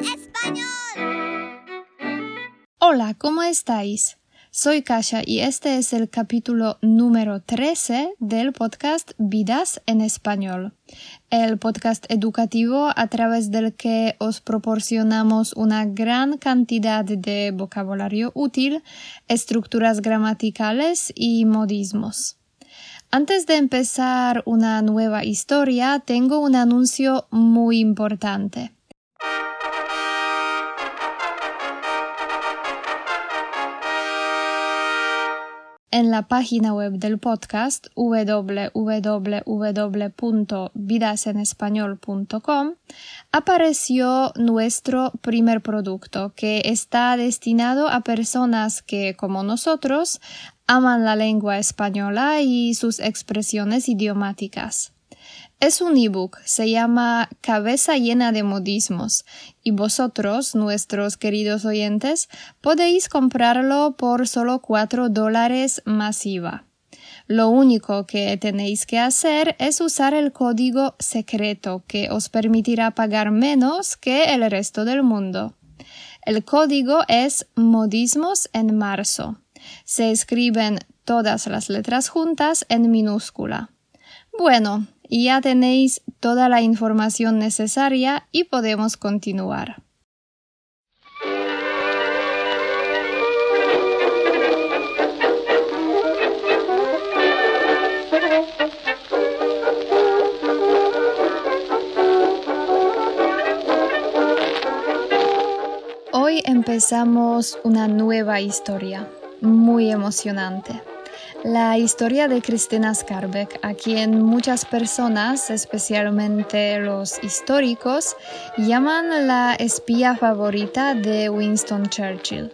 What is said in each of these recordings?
español! Hola, ¿cómo estáis? Soy Kasia y este es el capítulo número 13 del podcast Vidas en Español, el podcast educativo a través del que os proporcionamos una gran cantidad de vocabulario útil, estructuras gramaticales y modismos. Antes de empezar una nueva historia, tengo un anuncio muy importante. En la página web del podcast www.vidasenespañol.com apareció nuestro primer producto que está destinado a personas que, como nosotros, aman la lengua española y sus expresiones idiomáticas. Es un ebook, se llama Cabeza llena de modismos y vosotros, nuestros queridos oyentes, podéis comprarlo por solo 4 dólares masiva. Lo único que tenéis que hacer es usar el código secreto que os permitirá pagar menos que el resto del mundo. El código es modismos en marzo. Se escriben todas las letras juntas en minúscula. Bueno, ya tenéis toda la información necesaria y podemos continuar. Hoy empezamos una nueva historia, muy emocionante la historia de Cristina Skarbek, a quien muchas personas, especialmente los históricos, llaman la espía favorita de Winston Churchill.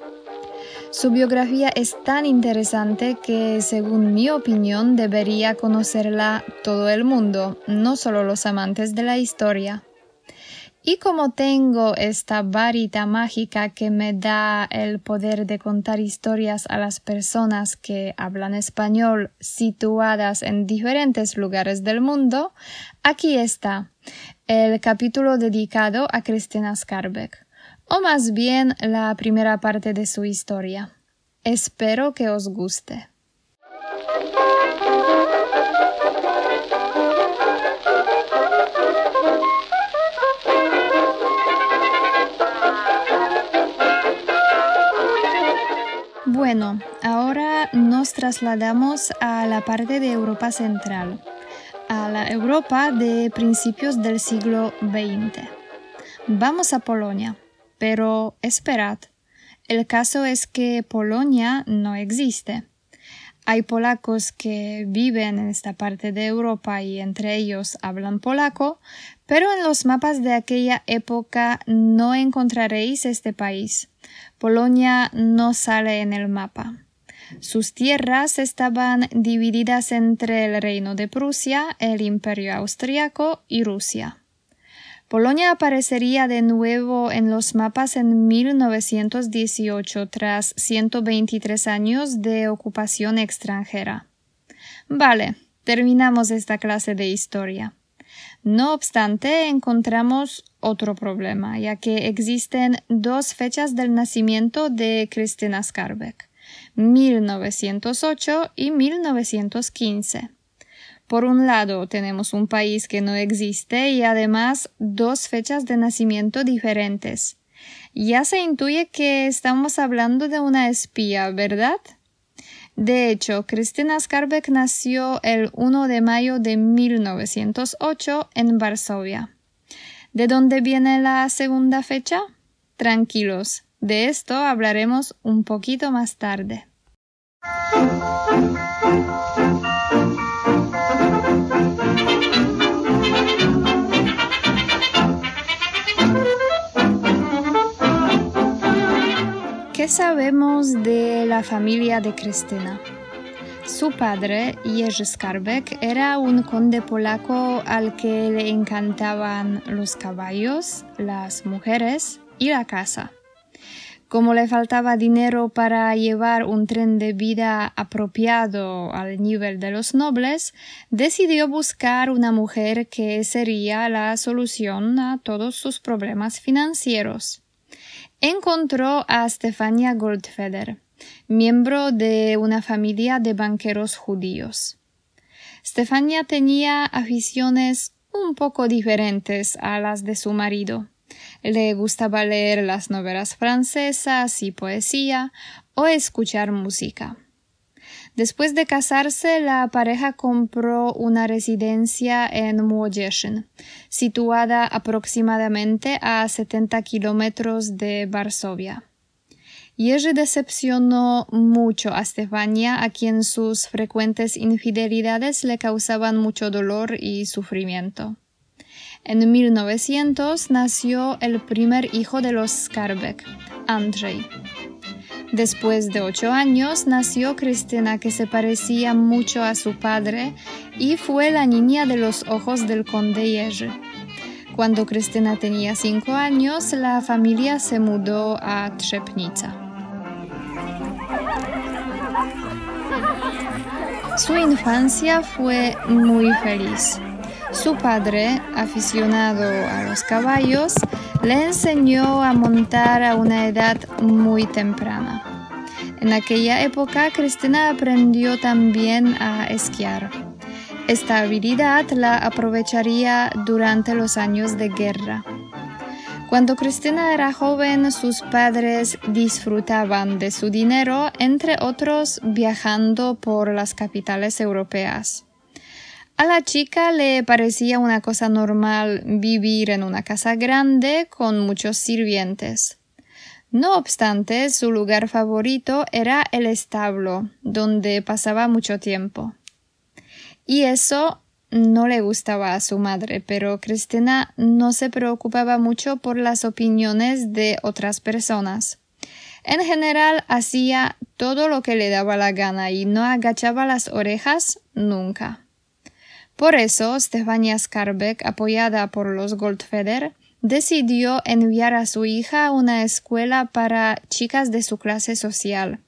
Su biografía es tan interesante que, según mi opinión, debería conocerla todo el mundo, no solo los amantes de la historia. Y como tengo esta varita mágica que me da el poder de contar historias a las personas que hablan español situadas en diferentes lugares del mundo, aquí está el capítulo dedicado a Cristina Skarbek, o más bien la primera parte de su historia. Espero que os guste. Bueno, ahora nos trasladamos a la parte de Europa Central, a la Europa de principios del siglo XX. Vamos a Polonia, pero esperad, el caso es que Polonia no existe. Hay polacos que viven en esta parte de Europa y entre ellos hablan polaco, pero en los mapas de aquella época no encontraréis este país. Polonia no sale en el mapa. Sus tierras estaban divididas entre el Reino de Prusia, el Imperio Austriaco y Rusia. Polonia aparecería de nuevo en los mapas en 1918 tras 123 años de ocupación extranjera. Vale, terminamos esta clase de historia. No obstante, encontramos otro problema, ya que existen dos fechas del nacimiento de Cristina Skarbek, 1908 y 1915. Por un lado, tenemos un país que no existe y además dos fechas de nacimiento diferentes. Ya se intuye que estamos hablando de una espía, ¿verdad? De hecho, Cristina Skarbek nació el 1 de mayo de 1908 en Varsovia. ¿De dónde viene la segunda fecha? Tranquilos, de esto hablaremos un poquito más tarde. ¿Qué sabemos de la familia de Cristina? Su padre, Jerzy Skarbek, era un conde polaco al que le encantaban los caballos, las mujeres y la casa. Como le faltaba dinero para llevar un tren de vida apropiado al nivel de los nobles, decidió buscar una mujer que sería la solución a todos sus problemas financieros. Encontró a Stefania Goldfeder, miembro de una familia de banqueros judíos. Stefania tenía aficiones un poco diferentes a las de su marido. Le gustaba leer las novelas francesas y poesía o escuchar música. Después de casarse, la pareja compró una residencia en Młodzieżyn, situada aproximadamente a 70 kilómetros de Varsovia. Jerzy decepcionó mucho a Stefania, a quien sus frecuentes infidelidades le causaban mucho dolor y sufrimiento. En 1900 nació el primer hijo de los Skarbek, Andrzej. Después de ocho años nació Cristina que se parecía mucho a su padre y fue la niña de los ojos del conde Jerzy. Cuando Cristina tenía cinco años, la familia se mudó a Trzepnica. Su infancia fue muy feliz. Su padre, aficionado a los caballos, le enseñó a montar a una edad muy temprana. En aquella época, Cristina aprendió también a esquiar. Esta habilidad la aprovecharía durante los años de guerra. Cuando Cristina era joven, sus padres disfrutaban de su dinero, entre otros viajando por las capitales europeas. A la chica le parecía una cosa normal vivir en una casa grande con muchos sirvientes. No obstante, su lugar favorito era el establo, donde pasaba mucho tiempo. Y eso no le gustaba a su madre, pero Cristina no se preocupaba mucho por las opiniones de otras personas. En general hacía todo lo que le daba la gana y no agachaba las orejas nunca. Por eso, Stefania Skarbek, apoyada por los Goldfeder, decidió enviar a su hija a una escuela para chicas de su clase social,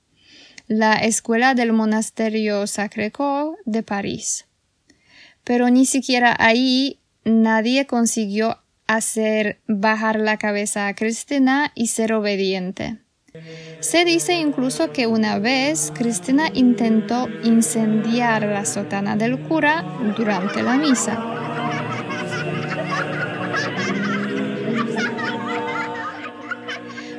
la Escuela del Monasterio Sacré-Cœur de París. Pero ni siquiera ahí nadie consiguió hacer bajar la cabeza a Cristina y ser obediente. Se dice incluso que una vez Cristina intentó incendiar la sotana del cura durante la misa.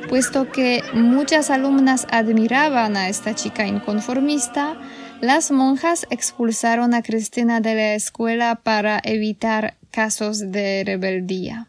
Puesto que muchas alumnas admiraban a esta chica inconformista, las monjas expulsaron a Cristina de la escuela para evitar casos de rebeldía.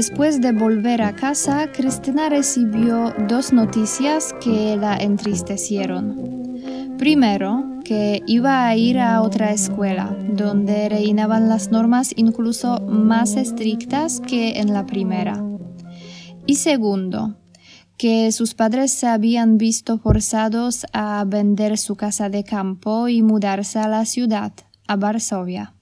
Después de volver a casa, Cristina recibió dos noticias que la entristecieron. Primero, que iba a ir a otra escuela, donde reinaban las normas incluso más estrictas que en la primera. Y segundo, que sus padres se habían visto forzados a vender su casa de campo y mudarse a la ciudad, a Varsovia.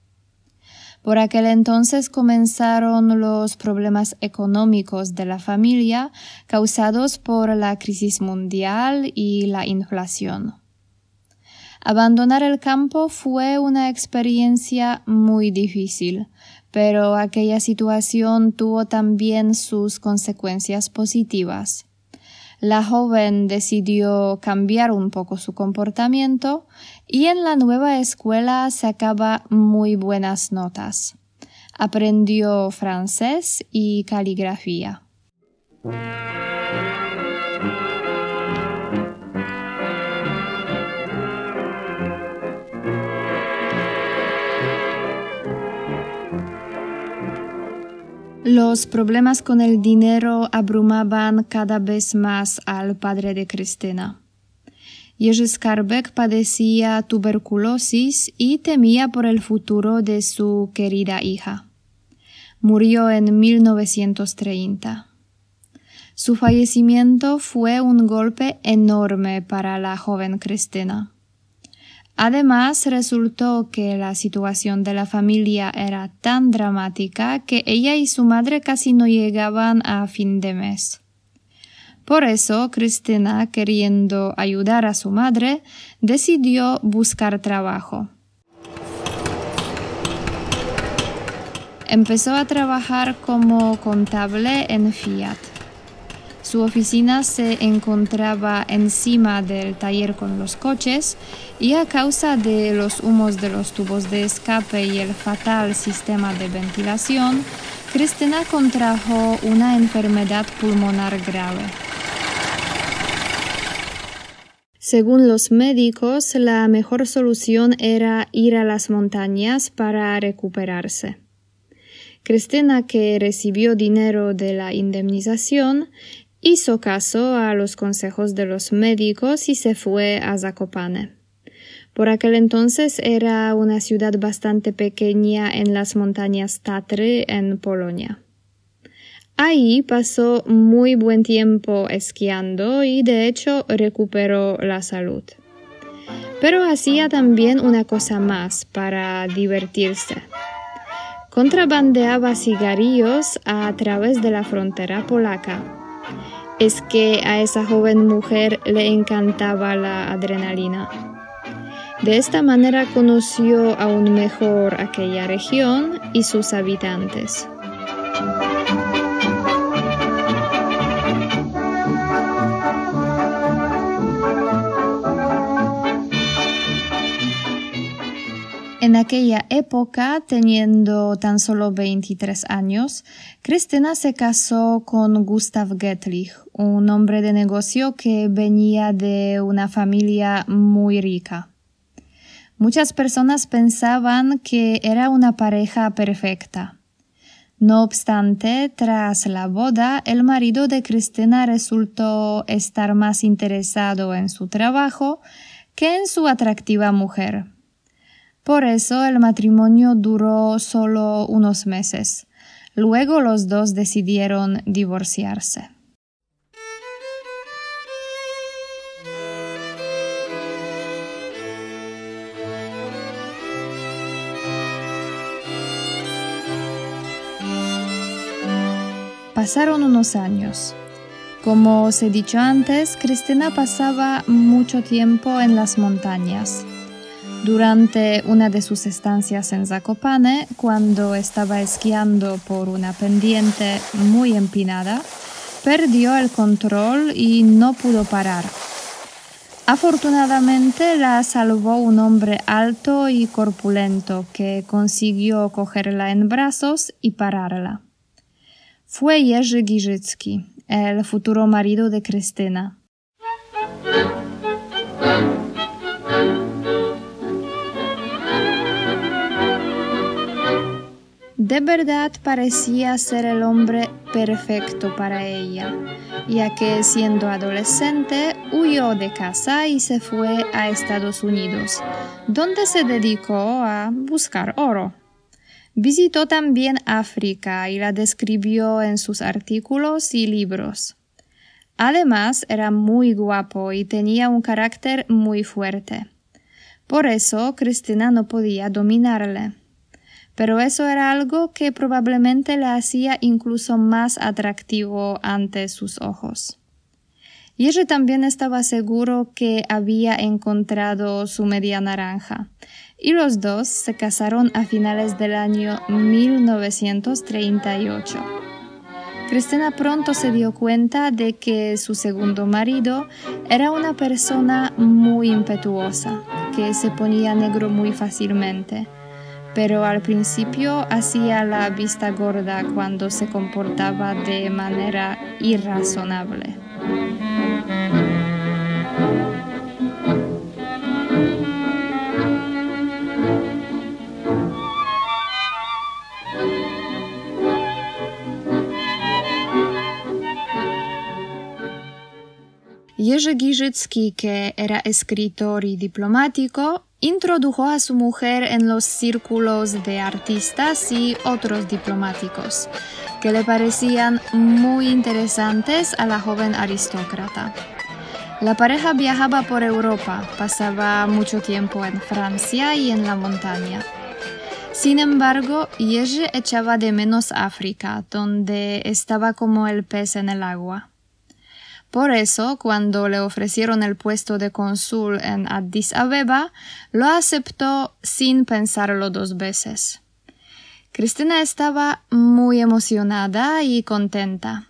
Por aquel entonces comenzaron los problemas económicos de la familia causados por la crisis mundial y la inflación. Abandonar el campo fue una experiencia muy difícil, pero aquella situación tuvo también sus consecuencias positivas la joven decidió cambiar un poco su comportamiento y en la nueva escuela sacaba muy buenas notas. Aprendió francés y caligrafía. Los problemas con el dinero abrumaban cada vez más al padre de Cristina. Jerzy Skarbek padecía tuberculosis y temía por el futuro de su querida hija. Murió en 1930. Su fallecimiento fue un golpe enorme para la joven Cristina. Además, resultó que la situación de la familia era tan dramática que ella y su madre casi no llegaban a fin de mes. Por eso, Cristina, queriendo ayudar a su madre, decidió buscar trabajo. Empezó a trabajar como contable en Fiat. Su oficina se encontraba encima del taller con los coches y a causa de los humos de los tubos de escape y el fatal sistema de ventilación, Cristina contrajo una enfermedad pulmonar grave. Según los médicos, la mejor solución era ir a las montañas para recuperarse. Cristina, que recibió dinero de la indemnización, hizo caso a los consejos de los médicos y se fue a Zakopane. Por aquel entonces era una ciudad bastante pequeña en las montañas Tatry en Polonia. Ahí pasó muy buen tiempo esquiando y de hecho recuperó la salud. Pero hacía también una cosa más para divertirse. Contrabandeaba cigarrillos a través de la frontera polaca es que a esa joven mujer le encantaba la adrenalina. De esta manera conoció aún mejor aquella región y sus habitantes. En aquella época, teniendo tan solo 23 años, Cristina se casó con Gustav Gettlich, un hombre de negocio que venía de una familia muy rica. Muchas personas pensaban que era una pareja perfecta. No obstante, tras la boda, el marido de Cristina resultó estar más interesado en su trabajo que en su atractiva mujer. Por eso el matrimonio duró solo unos meses. Luego los dos decidieron divorciarse. Pasaron unos años. Como os he dicho antes, Cristina pasaba mucho tiempo en las montañas. Durante una de sus estancias en Zakopane, cuando estaba esquiando por una pendiente muy empinada, perdió el control y no pudo parar. Afortunadamente la salvó un hombre alto y corpulento que consiguió cogerla en brazos y pararla. Fue Jerzy Giżycki, el futuro marido de Cristina. De verdad parecía ser el hombre perfecto para ella, ya que siendo adolescente huyó de casa y se fue a Estados Unidos, donde se dedicó a buscar oro. Visitó también África y la describió en sus artículos y libros. Además, era muy guapo y tenía un carácter muy fuerte. Por eso, Cristina no podía dominarle pero eso era algo que probablemente le hacía incluso más atractivo ante sus ojos. Y ella también estaba seguro que había encontrado su media naranja, y los dos se casaron a finales del año 1938. Cristina pronto se dio cuenta de que su segundo marido era una persona muy impetuosa, que se ponía negro muy fácilmente pero al principio hacía la vista gorda cuando se comportaba de manera irrazonable. Jerzy Giżycki, que era escritor y diplomático, Introdujo a su mujer en los círculos de artistas y otros diplomáticos, que le parecían muy interesantes a la joven aristócrata. La pareja viajaba por Europa, pasaba mucho tiempo en Francia y en la montaña. Sin embargo, Jerzy echaba de menos África, donde estaba como el pez en el agua. Por eso, cuando le ofrecieron el puesto de cónsul en Addis Abeba, lo aceptó sin pensarlo dos veces. Cristina estaba muy emocionada y contenta.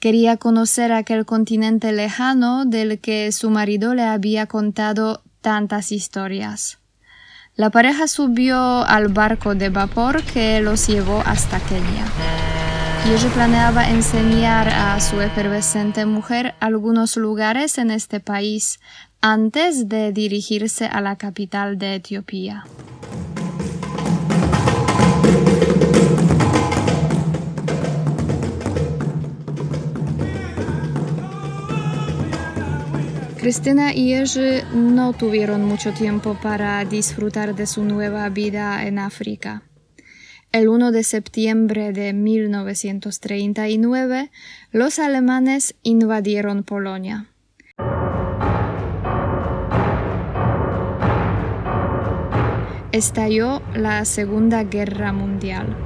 Quería conocer aquel continente lejano del que su marido le había contado tantas historias. La pareja subió al barco de vapor que los llevó hasta Kenia y ella planeaba enseñar a su efervescente mujer algunos lugares en este país antes de dirigirse a la capital de Etiopía. Cristina y ella no tuvieron mucho tiempo para disfrutar de su nueva vida en África. El 1 de septiembre de 1939, los alemanes invadieron Polonia. Estalló la Segunda Guerra Mundial.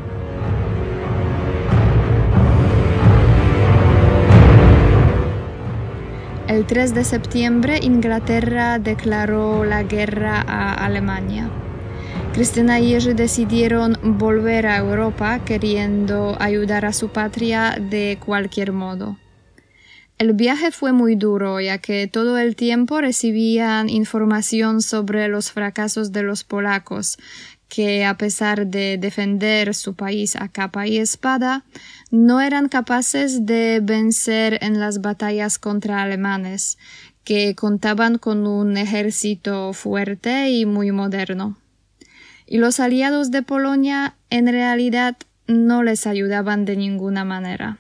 El 3 de septiembre Inglaterra declaró la guerra a Alemania. Cristina y ella decidieron volver a Europa queriendo ayudar a su patria de cualquier modo. El viaje fue muy duro, ya que todo el tiempo recibían información sobre los fracasos de los polacos, que a pesar de defender su país a capa y espada, no eran capaces de vencer en las batallas contra alemanes, que contaban con un ejército fuerte y muy moderno y los aliados de Polonia en realidad no les ayudaban de ninguna manera.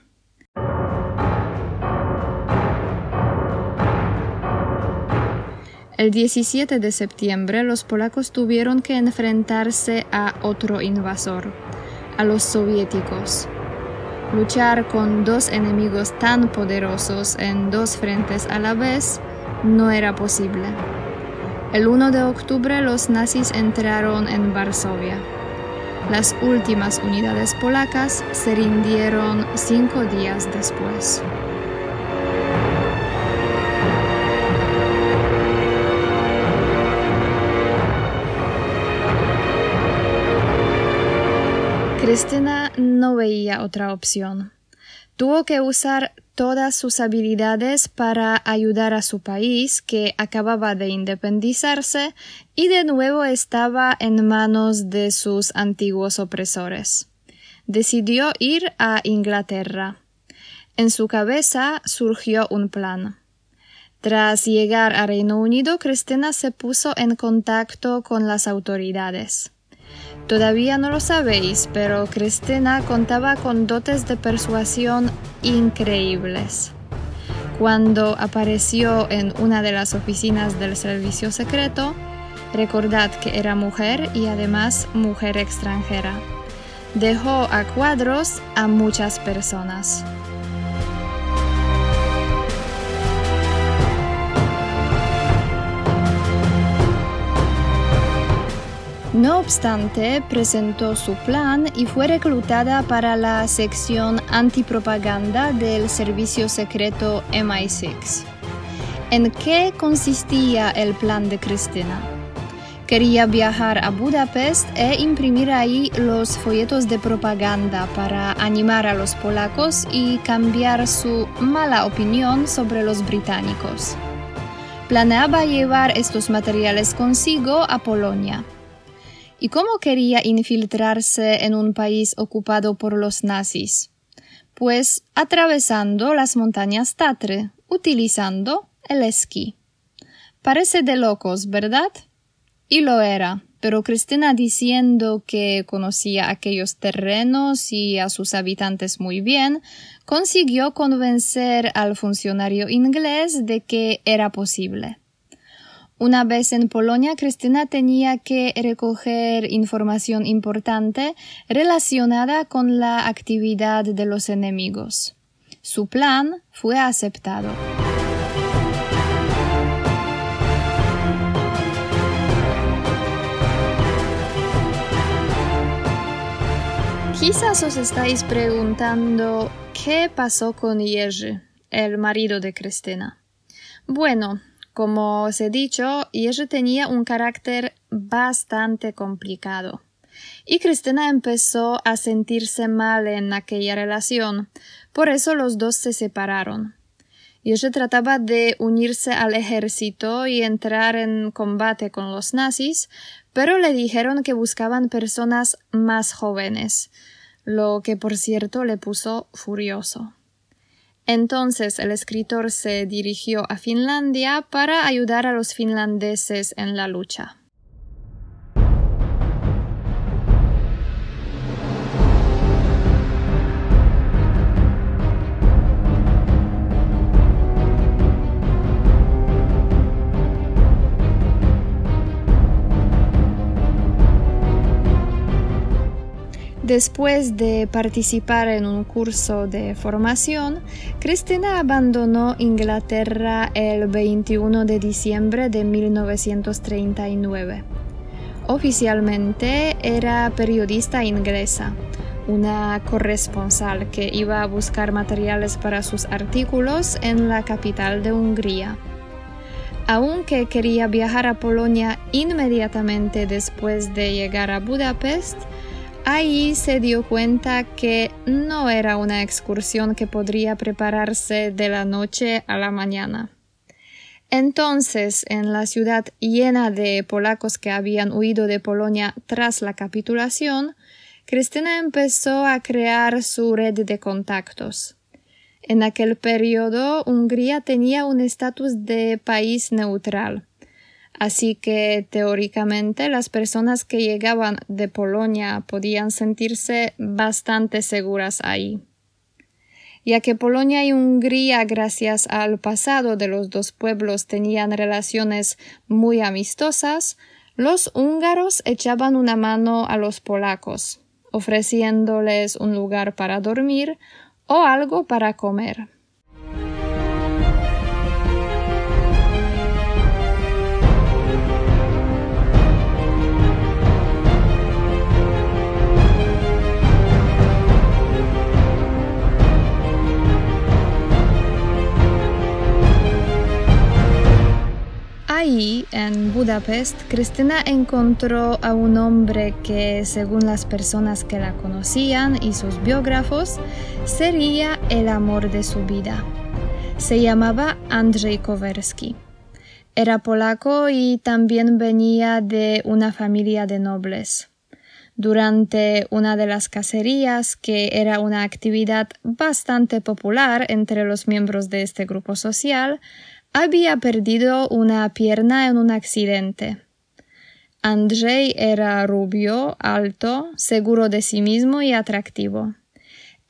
El 17 de septiembre los polacos tuvieron que enfrentarse a otro invasor, a los soviéticos. Luchar con dos enemigos tan poderosos en dos frentes a la vez no era posible. El 1 de octubre los nazis entraron en Varsovia. Las últimas unidades polacas se rindieron cinco días después. Cristina no veía otra opción. Tuvo que usar todas sus habilidades para ayudar a su país, que acababa de independizarse y de nuevo estaba en manos de sus antiguos opresores. Decidió ir a Inglaterra. En su cabeza surgió un plan. Tras llegar a Reino Unido, Cristina se puso en contacto con las autoridades. Todavía no lo sabéis, pero Cristina contaba con dotes de persuasión increíbles. Cuando apareció en una de las oficinas del servicio secreto, recordad que era mujer y además mujer extranjera. Dejó a cuadros a muchas personas. No obstante, presentó su plan y fue reclutada para la sección antipropaganda del servicio secreto MI6. ¿En qué consistía el plan de Cristina? Quería viajar a Budapest e imprimir ahí los folletos de propaganda para animar a los polacos y cambiar su mala opinión sobre los británicos. Planeaba llevar estos materiales consigo a Polonia ¿Y cómo quería infiltrarse en un país ocupado por los nazis? Pues atravesando las montañas Tatre, utilizando el esquí. Parece de locos, ¿verdad? Y lo era, pero Cristina diciendo que conocía aquellos terrenos y a sus habitantes muy bien, consiguió convencer al funcionario inglés de que era posible. Una vez en Polonia, Cristina tenía que recoger información importante relacionada con la actividad de los enemigos. Su plan fue aceptado. Quizás os estáis preguntando qué pasó con Jerzy, el marido de Cristina. Bueno, como os he dicho, Jerzy tenía un carácter bastante complicado. Y Cristina empezó a sentirse mal en aquella relación, por eso los dos se separaron. Jerzy trataba de unirse al ejército y entrar en combate con los nazis, pero le dijeron que buscaban personas más jóvenes, lo que por cierto le puso furioso. Entonces el escritor se dirigió a Finlandia para ayudar a los finlandeses en la lucha. Después de participar en un curso de formación, Cristina abandonó Inglaterra el 21 de diciembre de 1939. Oficialmente era periodista inglesa, una corresponsal que iba a buscar materiales para sus artículos en la capital de Hungría. Aunque quería viajar a Polonia inmediatamente después de llegar a Budapest, Ahí se dio cuenta que no era una excursión que podría prepararse de la noche a la mañana. Entonces, en la ciudad llena de polacos que habían huido de Polonia tras la capitulación, Cristina empezó a crear su red de contactos. En aquel periodo, Hungría tenía un estatus de país neutral Así que teóricamente las personas que llegaban de Polonia podían sentirse bastante seguras ahí. Ya que Polonia y Hungría, gracias al pasado de los dos pueblos, tenían relaciones muy amistosas, los húngaros echaban una mano a los polacos, ofreciéndoles un lugar para dormir o algo para comer. En Budapest, Cristina encontró a un hombre que, según las personas que la conocían y sus biógrafos, sería el amor de su vida. Se llamaba Andrzej Kowerski. Era polaco y también venía de una familia de nobles. Durante una de las cacerías, que era una actividad bastante popular entre los miembros de este grupo social, había perdido una pierna en un accidente. Andrzej era rubio, alto, seguro de sí mismo y atractivo.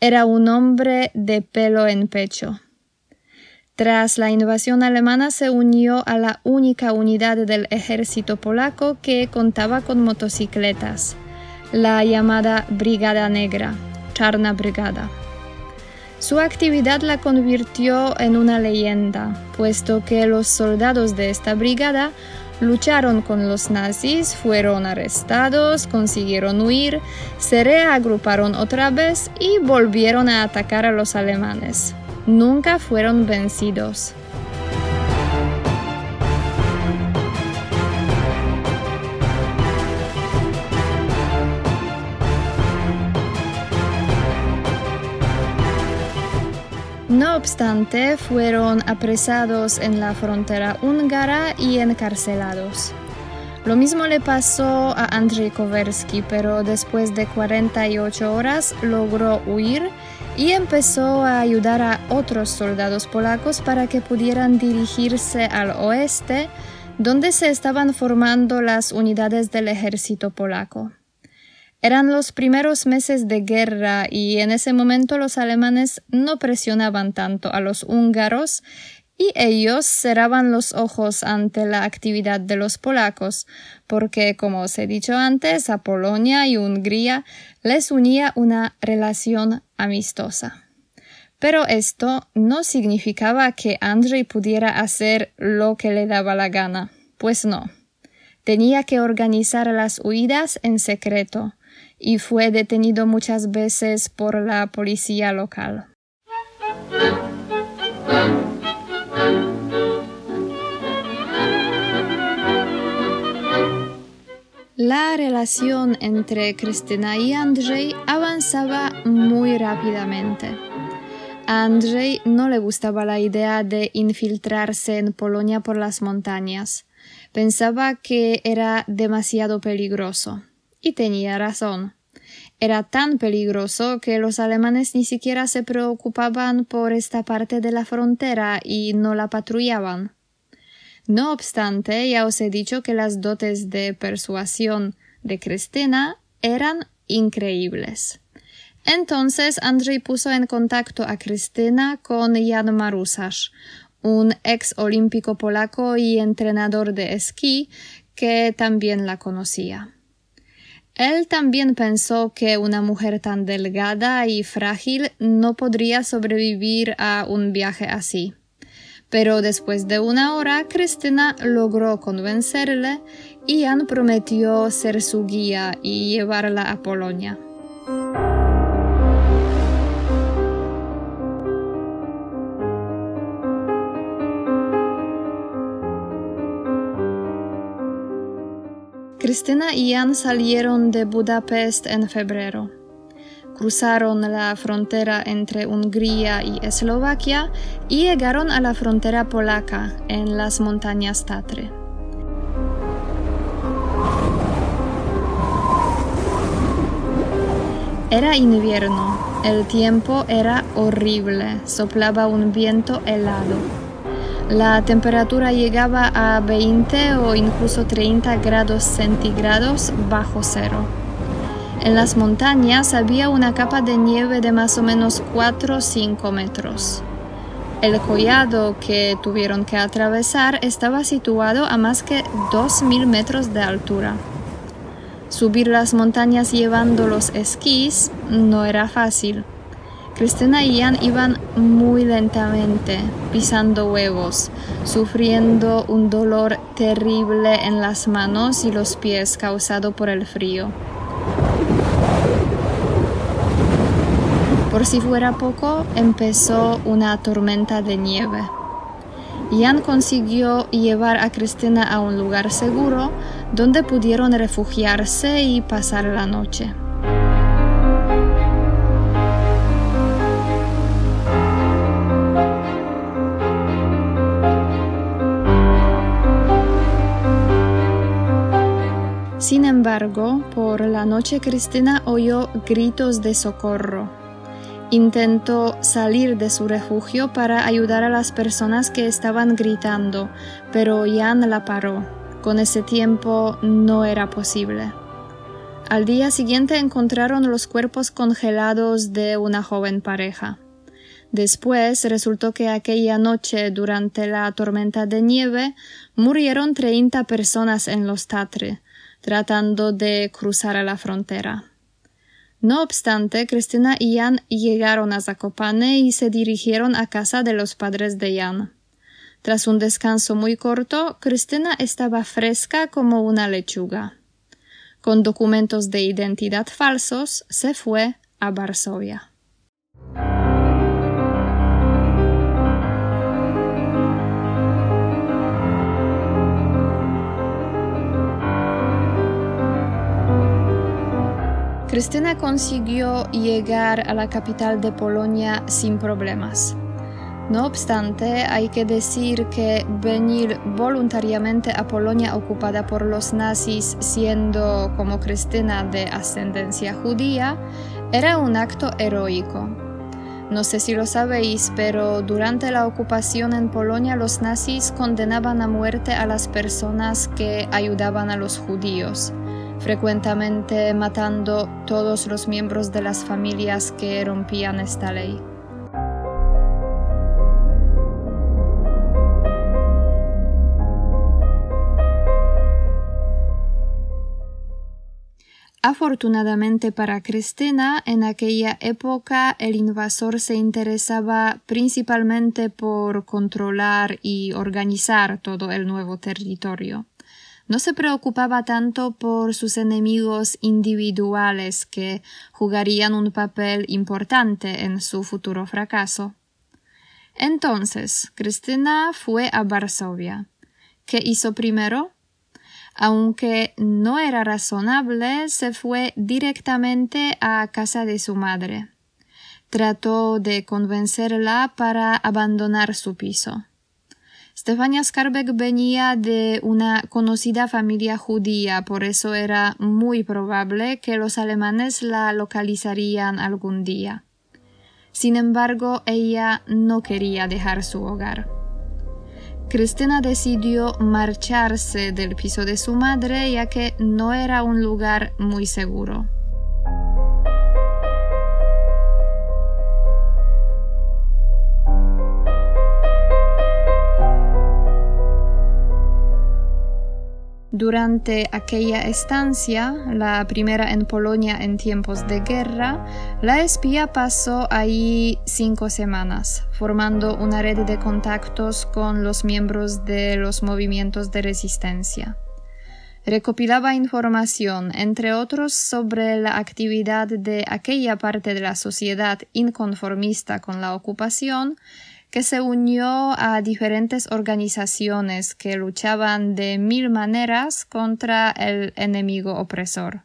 Era un hombre de pelo en pecho. Tras la invasión alemana se unió a la única unidad del ejército polaco que contaba con motocicletas, la llamada Brigada Negra, Charna Brigada. Su actividad la convirtió en una leyenda, puesto que los soldados de esta brigada lucharon con los nazis, fueron arrestados, consiguieron huir, se reagruparon otra vez y volvieron a atacar a los alemanes. Nunca fueron vencidos. No obstante, fueron apresados en la frontera húngara y encarcelados. Lo mismo le pasó a Andrzej Kowerski, pero después de 48 horas logró huir y empezó a ayudar a otros soldados polacos para que pudieran dirigirse al oeste, donde se estaban formando las unidades del ejército polaco. Eran los primeros meses de guerra y en ese momento los alemanes no presionaban tanto a los húngaros y ellos cerraban los ojos ante la actividad de los polacos, porque, como os he dicho antes, a Polonia y Hungría les unía una relación amistosa. Pero esto no significaba que Andrzej pudiera hacer lo que le daba la gana, pues no. Tenía que organizar las huidas en secreto, y fue detenido muchas veces por la policía local. La relación entre Cristina y Andrzej avanzaba muy rápidamente. A Andrzej no le gustaba la idea de infiltrarse en Polonia por las montañas. Pensaba que era demasiado peligroso. Y tenía razón. Era tan peligroso que los alemanes ni siquiera se preocupaban por esta parte de la frontera y no la patrullaban. No obstante, ya os he dicho que las dotes de persuasión de Cristina eran increíbles. Entonces Andrzej puso en contacto a Cristina con Jan Marusasz, un ex olímpico polaco y entrenador de esquí que también la conocía. Él también pensó que una mujer tan delgada y frágil no podría sobrevivir a un viaje así pero después de una hora Cristina logró convencerle y Jan prometió ser su guía y llevarla a Polonia. Cristina y Jan salieron de Budapest en febrero cruzaron la frontera entre Hungría y Eslovaquia y llegaron a la frontera polaca en las montañas Tatre. Era invierno, el tiempo era horrible, soplaba un viento helado. La temperatura llegaba a 20 o incluso 30 grados centígrados bajo cero. En las montañas había una capa de nieve de más o menos 4 o 5 metros. El collado que tuvieron que atravesar estaba situado a más que 2.000 metros de altura. Subir las montañas llevando los esquís no era fácil. Cristina y Jan iban muy lentamente, pisando huevos, sufriendo un dolor terrible en las manos y los pies causado por el frío. Por si fuera poco, empezó una tormenta de nieve. Jan consiguió llevar a Cristina a un lugar seguro donde pudieron refugiarse y pasar la noche. Sin embargo, por la noche Cristina oyó gritos de socorro Intentó salir de su refugio para ayudar a las personas que estaban gritando, pero Jan la paró. Con ese tiempo no era posible. Al día siguiente encontraron los cuerpos congelados de una joven pareja. Después resultó que aquella noche, durante la tormenta de nieve, murieron 30 personas en los Tatre, tratando de cruzar a la frontera. No obstante, Cristina y Jan llegaron a Zakopane y se dirigieron a casa de los padres de Jan. Tras un descanso muy corto, Cristina estaba fresca como una lechuga. Con documentos de identidad falsos, se fue a Varsovia. Cristina consiguió llegar a la capital de Polonia sin problemas. No obstante, hay que decir que venir voluntariamente a Polonia ocupada por los nazis siendo como Cristina de ascendencia judía era un acto heroico. No sé si lo sabéis, pero durante la ocupación en Polonia los nazis condenaban a muerte a las personas que ayudaban a los judíos frecuentemente matando todos los miembros de las familias que rompían esta ley. Afortunadamente para Cristina, en aquella época el invasor se interesaba principalmente por controlar y organizar todo el nuevo territorio. No se preocupaba tanto por sus enemigos individuales que jugarían un papel importante en su futuro fracaso. Entonces, Cristina fue a Varsovia. ¿Qué hizo primero? Aunque no era razonable, se fue directamente a casa de su madre. Trató de convencerla para abandonar su piso. Stefania Skarbek venía de una conocida familia judía, por eso era muy probable que los alemanes la localizarían algún día. Sin embargo, ella no quería dejar su hogar. Cristina decidió marcharse del piso de su madre ya que no era un lugar muy seguro. Durante aquella estancia, la primera en Polonia en tiempos de guerra, la espía pasó ahí cinco semanas, formando una red de contactos con los miembros de los movimientos de resistencia. Recopilaba información, entre otros, sobre la actividad de aquella parte de la sociedad inconformista con la ocupación que se unió a diferentes organizaciones que luchaban de mil maneras contra el enemigo opresor.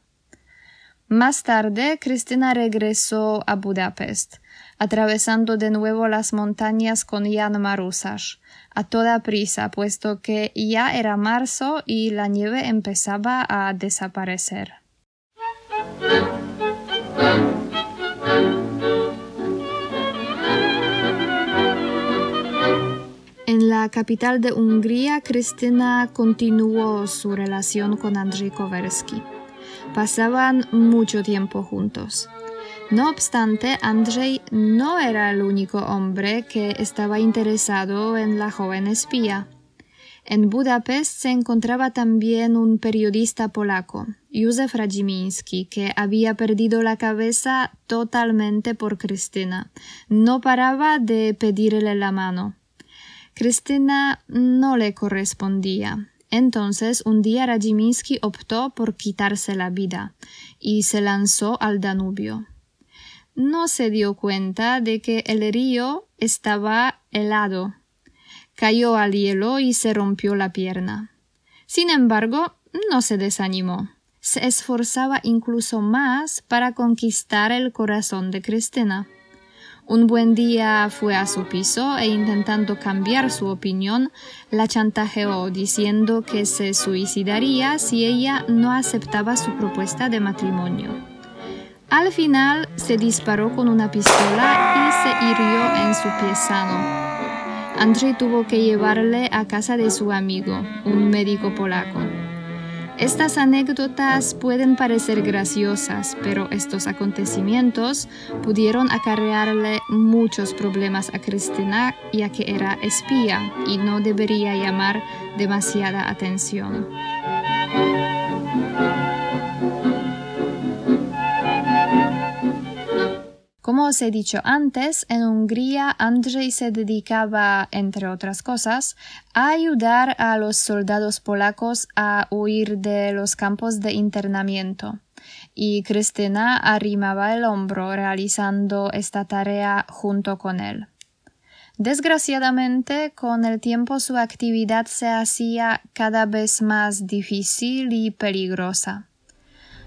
Más tarde, Cristina regresó a Budapest, atravesando de nuevo las montañas con Jan Marusas, a toda prisa, puesto que ya era marzo y la nieve empezaba a desaparecer. En la capital de Hungría, Cristina continuó su relación con Andrzej Kowersky. Pasaban mucho tiempo juntos. No obstante, Andrzej no era el único hombre que estaba interesado en la joven espía. En Budapest se encontraba también un periodista polaco, Józef Radziminski, que había perdido la cabeza totalmente por Cristina. No paraba de pedirle la mano. Cristina no le correspondía. Entonces un día Radziminski optó por quitarse la vida y se lanzó al Danubio. No se dio cuenta de que el río estaba helado. Cayó al hielo y se rompió la pierna. Sin embargo, no se desanimó. Se esforzaba incluso más para conquistar el corazón de Cristina. Un buen día fue a su piso e intentando cambiar su opinión, la chantajeó diciendo que se suicidaría si ella no aceptaba su propuesta de matrimonio. Al final se disparó con una pistola y se hirió en su pie sano. Andrzej tuvo que llevarle a casa de su amigo, un médico polaco. Estas anécdotas pueden parecer graciosas, pero estos acontecimientos pudieron acarrearle muchos problemas a Cristina ya que era espía y no debería llamar demasiada atención. Como os he dicho antes, en Hungría Andrzej se dedicaba, entre otras cosas, a ayudar a los soldados polacos a huir de los campos de internamiento. Y Cristina arrimaba el hombro realizando esta tarea junto con él. Desgraciadamente, con el tiempo su actividad se hacía cada vez más difícil y peligrosa.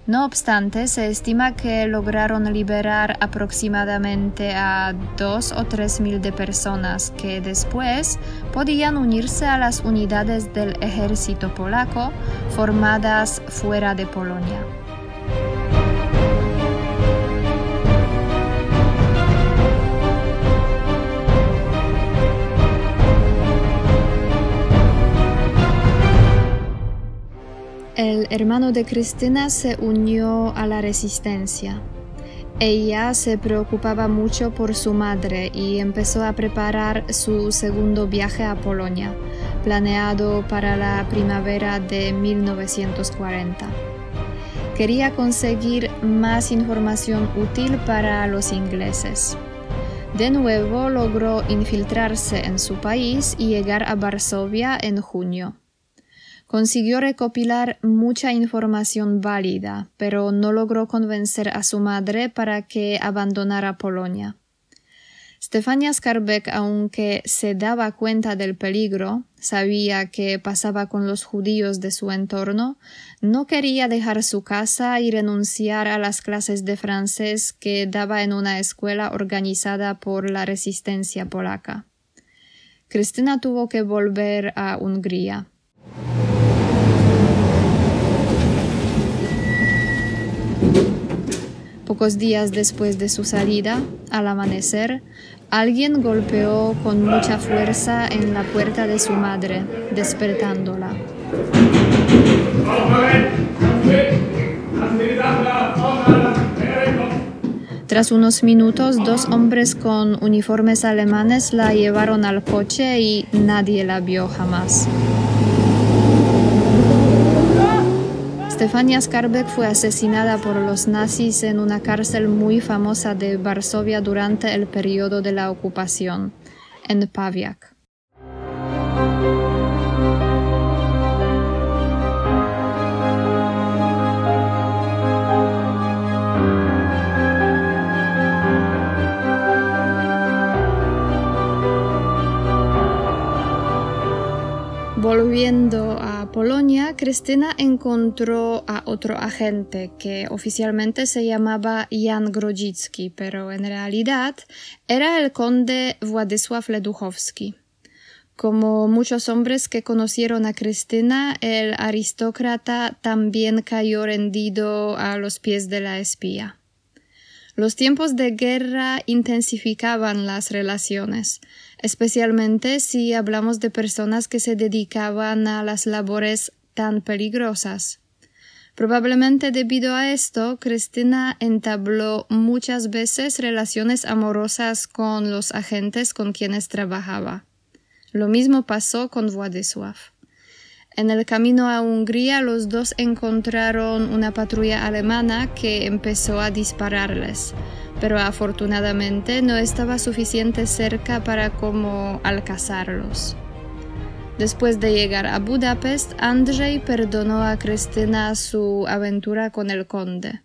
No obstante, se estima que lograron liberar aproximadamente a dos o tres mil de personas que después podían unirse a las unidades del ejército polaco formadas fuera de Polonia. El hermano de Cristina se unió a la resistencia. Ella se preocupaba mucho por su madre y empezó a preparar su segundo viaje a Polonia, planeado para la primavera de 1940. quería conseguir más información útil para los ingleses. De nuevo logró infiltrarse en su país y llegar a Varsovia en junio. Consiguió recopilar mucha información válida, pero no logró convencer a su madre para que abandonara Polonia. Stefania Skarbek, aunque se daba cuenta del peligro, sabía que pasaba con los judíos de su entorno, no quería dejar su casa y renunciar a las clases de francés que daba en una escuela organizada por la resistencia polaca. Cristina tuvo que volver a Hungría. Pocos días después de su salida, al amanecer, alguien golpeó con mucha fuerza en la puerta de su madre, despertándola. Tras unos minutos, dos hombres con uniformes alemanes la llevaron al coche y nadie la vio jamás. Stefania Skarbek fue asesinada por los nazis en una cárcel muy famosa de Varsovia durante el periodo de la ocupación, en Paviak. Volviendo a Polonia, Cristina encontró a otro agente que oficialmente se llamaba Jan Grodzicki, pero en realidad era el conde Władysław Leduchowski. Como muchos hombres que conocieron a Cristina, el aristócrata también cayó rendido a los pies de la espía. Los tiempos de guerra intensificaban las relaciones, especialmente si hablamos de personas que se dedicaban a las labores tan peligrosas. Probablemente debido a esto, Cristina entabló muchas veces relaciones amorosas con los agentes con quienes trabajaba. Lo mismo pasó con Władysław. En el camino a Hungría los dos encontraron una patrulla alemana que empezó a dispararles, pero afortunadamente no estaba suficiente cerca para como alcanzarlos. Después de llegar a Budapest, Andrzej perdonó a Cristina su aventura con el conde.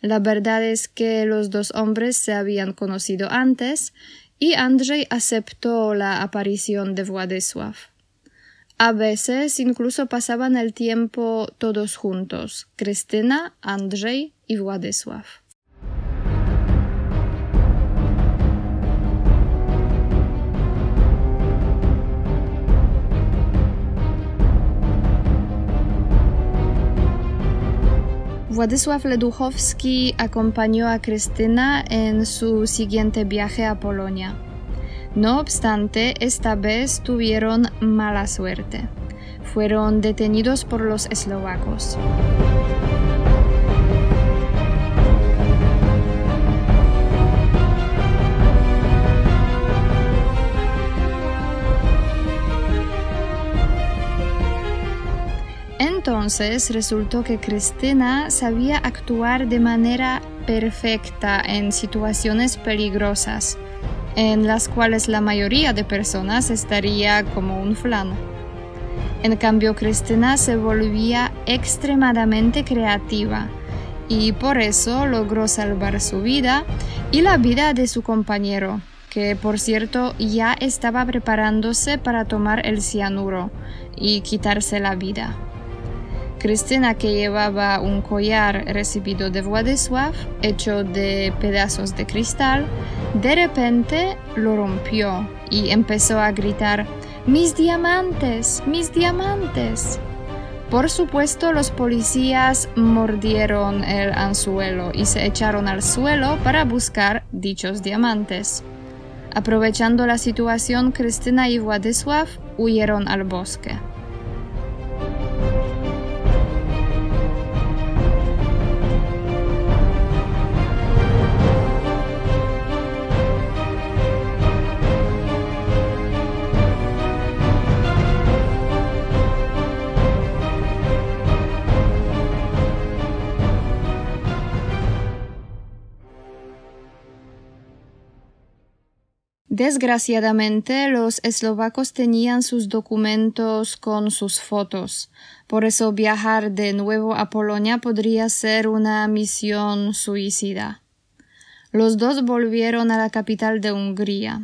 La verdad es que los dos hombres se habían conocido antes y Andrzej aceptó la aparición de Władysław. A veces incluso pasaban el tiempo todos juntos, Cristina, Andrzej y Władysław. Władysław Leduchowski acompañó a Cristina en su siguiente viaje a Polonia. No obstante, esta vez tuvieron mala suerte. Fueron detenidos por los eslovacos. Entonces resultó que Cristina sabía actuar de manera perfecta en situaciones peligrosas en las cuales la mayoría de personas estaría como un flan. En cambio, Cristina se volvía extremadamente creativa y por eso logró salvar su vida y la vida de su compañero, que por cierto ya estaba preparándose para tomar el cianuro y quitarse la vida. Cristina, que llevaba un collar recibido de Władysław, hecho de pedazos de cristal, de repente lo rompió y empezó a gritar ¡Mis diamantes! ¡Mis diamantes! Por supuesto, los policías mordieron el anzuelo y se echaron al suelo para buscar dichos diamantes. Aprovechando la situación, Cristina y Władysław huyeron al bosque. Desgraciadamente, los eslovacos tenían sus documentos con sus fotos. Por eso viajar de nuevo a Polonia podría ser una misión suicida. Los dos volvieron a la capital de Hungría.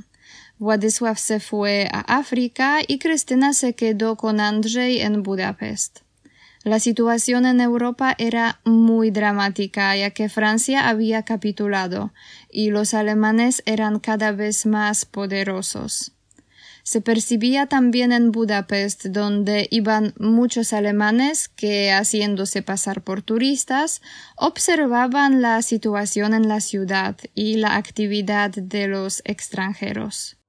Władysław se fue a África y Cristina se quedó con Andrzej en Budapest. La situación en Europa era muy dramática, ya que Francia había capitulado y los alemanes eran cada vez más poderosos. Se percibía también en Budapest, donde iban muchos alemanes que, haciéndose pasar por turistas, observaban la situación en la ciudad y la actividad de los extranjeros.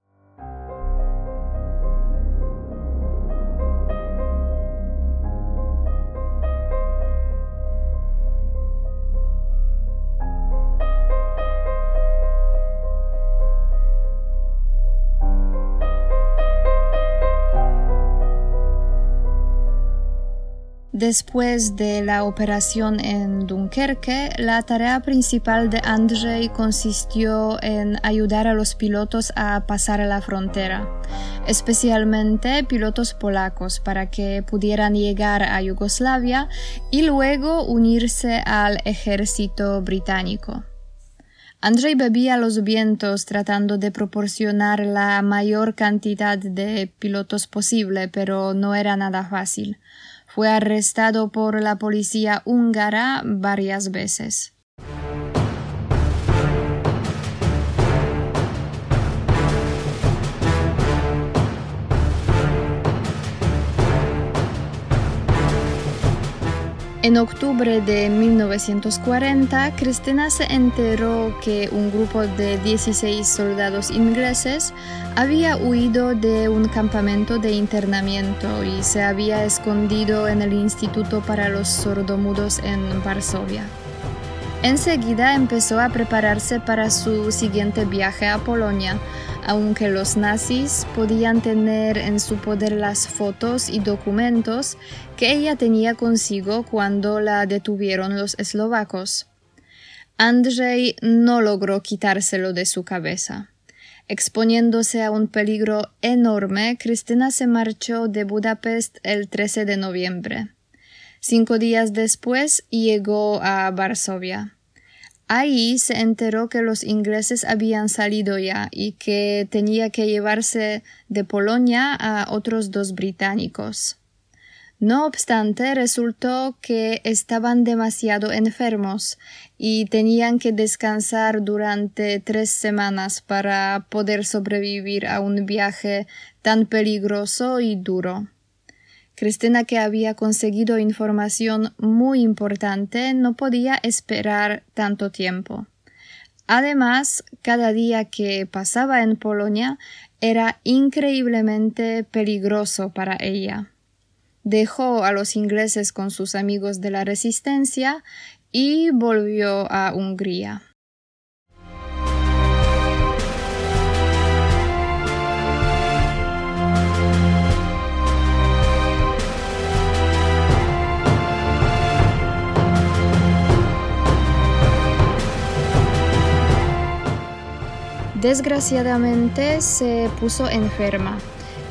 Después de la operación en Dunkerque, la tarea principal de Andrzej consistió en ayudar a los pilotos a pasar la frontera, especialmente pilotos polacos, para que pudieran llegar a Yugoslavia y luego unirse al ejército británico. Andrzej bebía los vientos tratando de proporcionar la mayor cantidad de pilotos posible, pero no era nada fácil. Fue arrestado por la policía húngara varias veces. En octubre de 1940, Cristina se enteró que un grupo de 16 soldados ingleses había huido de un campamento de internamiento y se había escondido en el Instituto para los Sordomudos en Varsovia. Enseguida empezó a prepararse para su siguiente viaje a Polonia, aunque los nazis podían tener en su poder las fotos y documentos que ella tenía consigo cuando la detuvieron los eslovacos. Andrzej no logró quitárselo de su cabeza. Exponiéndose a un peligro enorme, Cristina se marchó de Budapest el 13 de noviembre. Cinco días después llegó a Varsovia. Ahí se enteró que los ingleses habían salido ya y que tenía que llevarse de Polonia a otros dos británicos. No obstante, resultó que estaban demasiado enfermos y tenían que descansar durante tres semanas para poder sobrevivir a un viaje tan peligroso y duro. Cristina, que había conseguido información muy importante, no podía esperar tanto tiempo. Además, cada día que pasaba en Polonia era increíblemente peligroso para ella. Dejó a los ingleses con sus amigos de la resistencia y volvió a Hungría. Desgraciadamente se puso enferma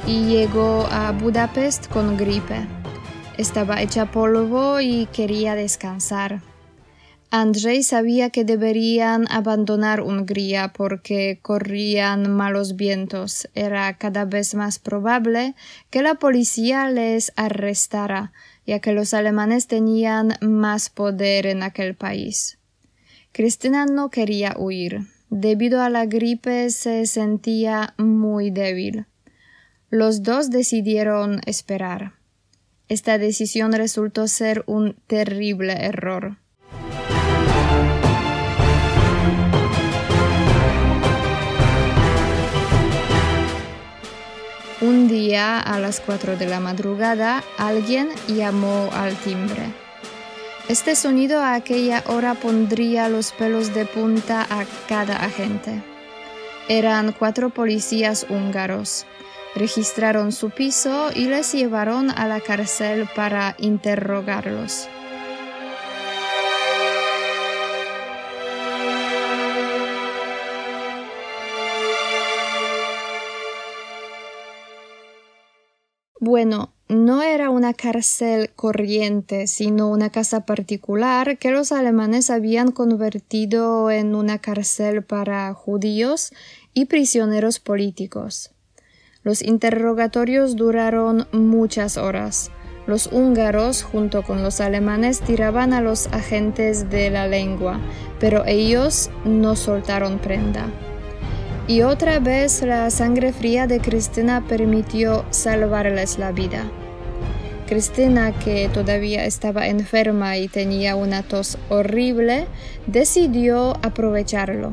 y llegó a Budapest con gripe. Estaba hecha polvo y quería descansar. Andrzej sabía que deberían abandonar Hungría porque corrían malos vientos. Era cada vez más probable que la policía les arrestara, ya que los alemanes tenían más poder en aquel país. Cristina no quería huir. Debido a la gripe se sentía muy débil. Los dos decidieron esperar. Esta decisión resultó ser un terrible error. Un día a las cuatro de la madrugada alguien llamó al timbre. Este sonido a aquella hora pondría los pelos de punta a cada agente. Eran cuatro policías húngaros. Registraron su piso y les llevaron a la cárcel para interrogarlos. Bueno, no era una cárcel corriente, sino una casa particular que los alemanes habían convertido en una cárcel para judíos y prisioneros políticos. Los interrogatorios duraron muchas horas. Los húngaros, junto con los alemanes, tiraban a los agentes de la lengua, pero ellos no soltaron prenda. Y otra vez la sangre fría de Cristina permitió salvarles la vida. Cristina, que todavía estaba enferma y tenía una tos horrible, decidió aprovecharlo.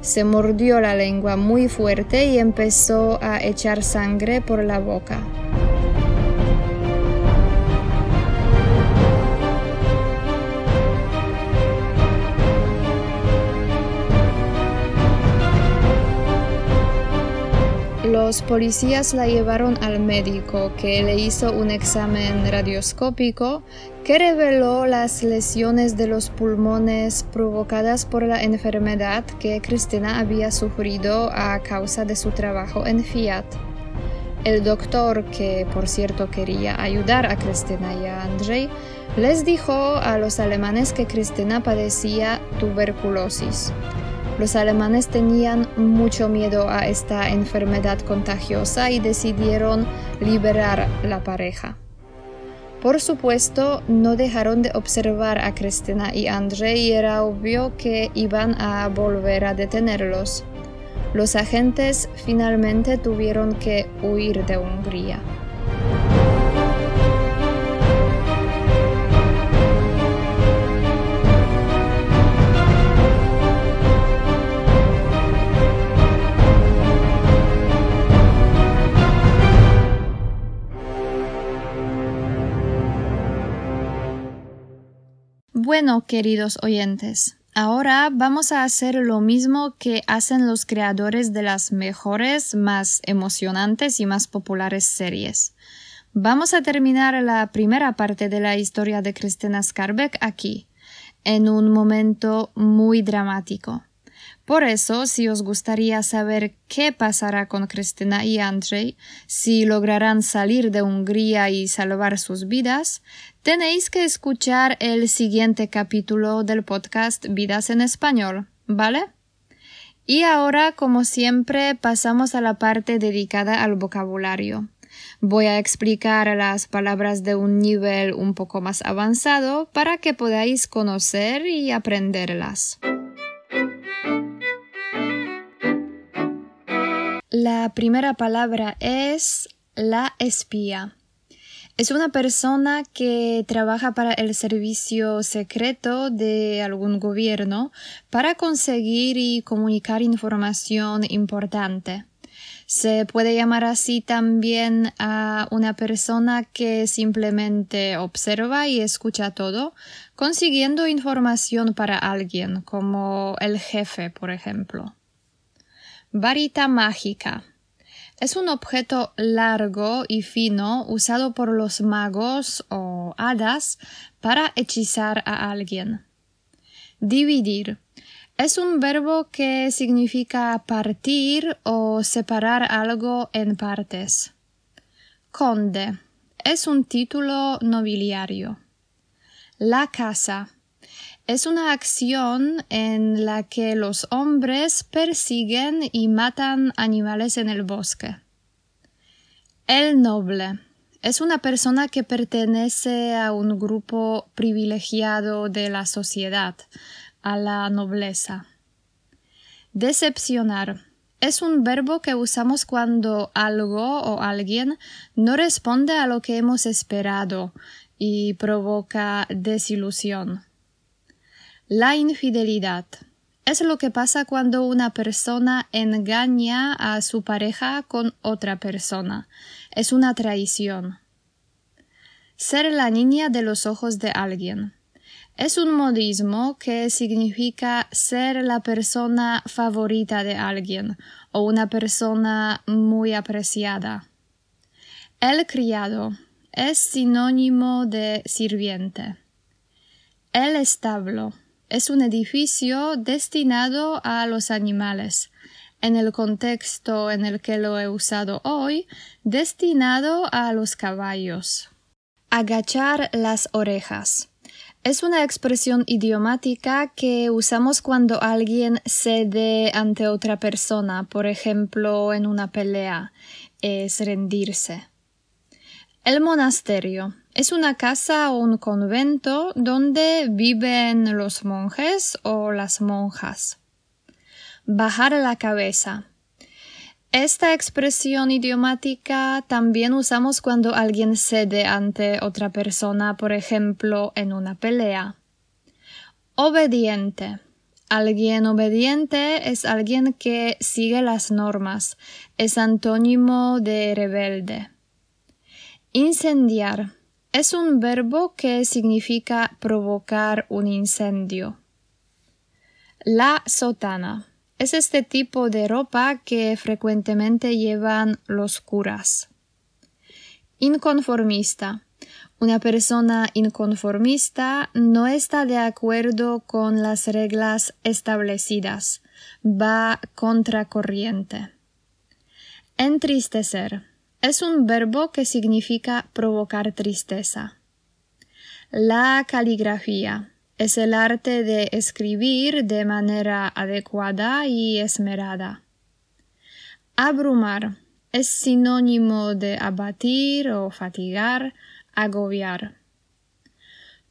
Se mordió la lengua muy fuerte y empezó a echar sangre por la boca. Los policías la llevaron al médico que le hizo un examen radioscópico que reveló las lesiones de los pulmones provocadas por la enfermedad que Cristina había sufrido a causa de su trabajo en Fiat. El doctor, que por cierto quería ayudar a Cristina y a Andrei, les dijo a los alemanes que Cristina padecía tuberculosis. Los alemanes tenían mucho miedo a esta enfermedad contagiosa y decidieron liberar la pareja. Por supuesto, no dejaron de observar a Cristina y Andrei y era obvio que iban a volver a detenerlos. Los agentes finalmente tuvieron que huir de Hungría. Bueno, queridos oyentes, ahora vamos a hacer lo mismo que hacen los creadores de las mejores, más emocionantes y más populares series. Vamos a terminar la primera parte de la historia de Christina Skarbek aquí, en un momento muy dramático. Por eso, si os gustaría saber qué pasará con Cristina y Andrei, si lograrán salir de Hungría y salvar sus vidas, tenéis que escuchar el siguiente capítulo del podcast Vidas en Español, ¿vale? Y ahora, como siempre, pasamos a la parte dedicada al vocabulario. Voy a explicar las palabras de un nivel un poco más avanzado para que podáis conocer y aprenderlas. La primera palabra es la espía. Es una persona que trabaja para el servicio secreto de algún gobierno para conseguir y comunicar información importante. Se puede llamar así también a una persona que simplemente observa y escucha todo, consiguiendo información para alguien, como el jefe, por ejemplo. Varita mágica. Es un objeto largo y fino usado por los magos o hadas para hechizar a alguien. Dividir. Es un verbo que significa partir o separar algo en partes. Conde. Es un título nobiliario. La casa es una acción en la que los hombres persiguen y matan animales en el bosque. El noble es una persona que pertenece a un grupo privilegiado de la sociedad, a la nobleza. Decepcionar es un verbo que usamos cuando algo o alguien no responde a lo que hemos esperado y provoca desilusión. La infidelidad es lo que pasa cuando una persona engaña a su pareja con otra persona. Es una traición. Ser la niña de los ojos de alguien. Es un modismo que significa ser la persona favorita de alguien o una persona muy apreciada. El criado es sinónimo de sirviente. El establo es un edificio destinado a los animales. en el contexto en el que lo he usado hoy, destinado a los caballos. Agachar las orejas. Es una expresión idiomática que usamos cuando alguien cede ante otra persona, por ejemplo, en una pelea. Es rendirse. El monasterio es una casa o un convento donde viven los monjes o las monjas. Bajar la cabeza. Esta expresión idiomática también usamos cuando alguien cede ante otra persona, por ejemplo, en una pelea. Obediente. Alguien obediente es alguien que sigue las normas. Es antónimo de rebelde. Incendiar es un verbo que significa provocar un incendio. La sotana es este tipo de ropa que frecuentemente llevan los curas. Inconformista. Una persona inconformista no está de acuerdo con las reglas establecidas, va contracorriente. Entristecer es un verbo que significa provocar tristeza. La caligrafía es el arte de escribir de manera adecuada y esmerada. Abrumar es sinónimo de abatir o fatigar, agobiar.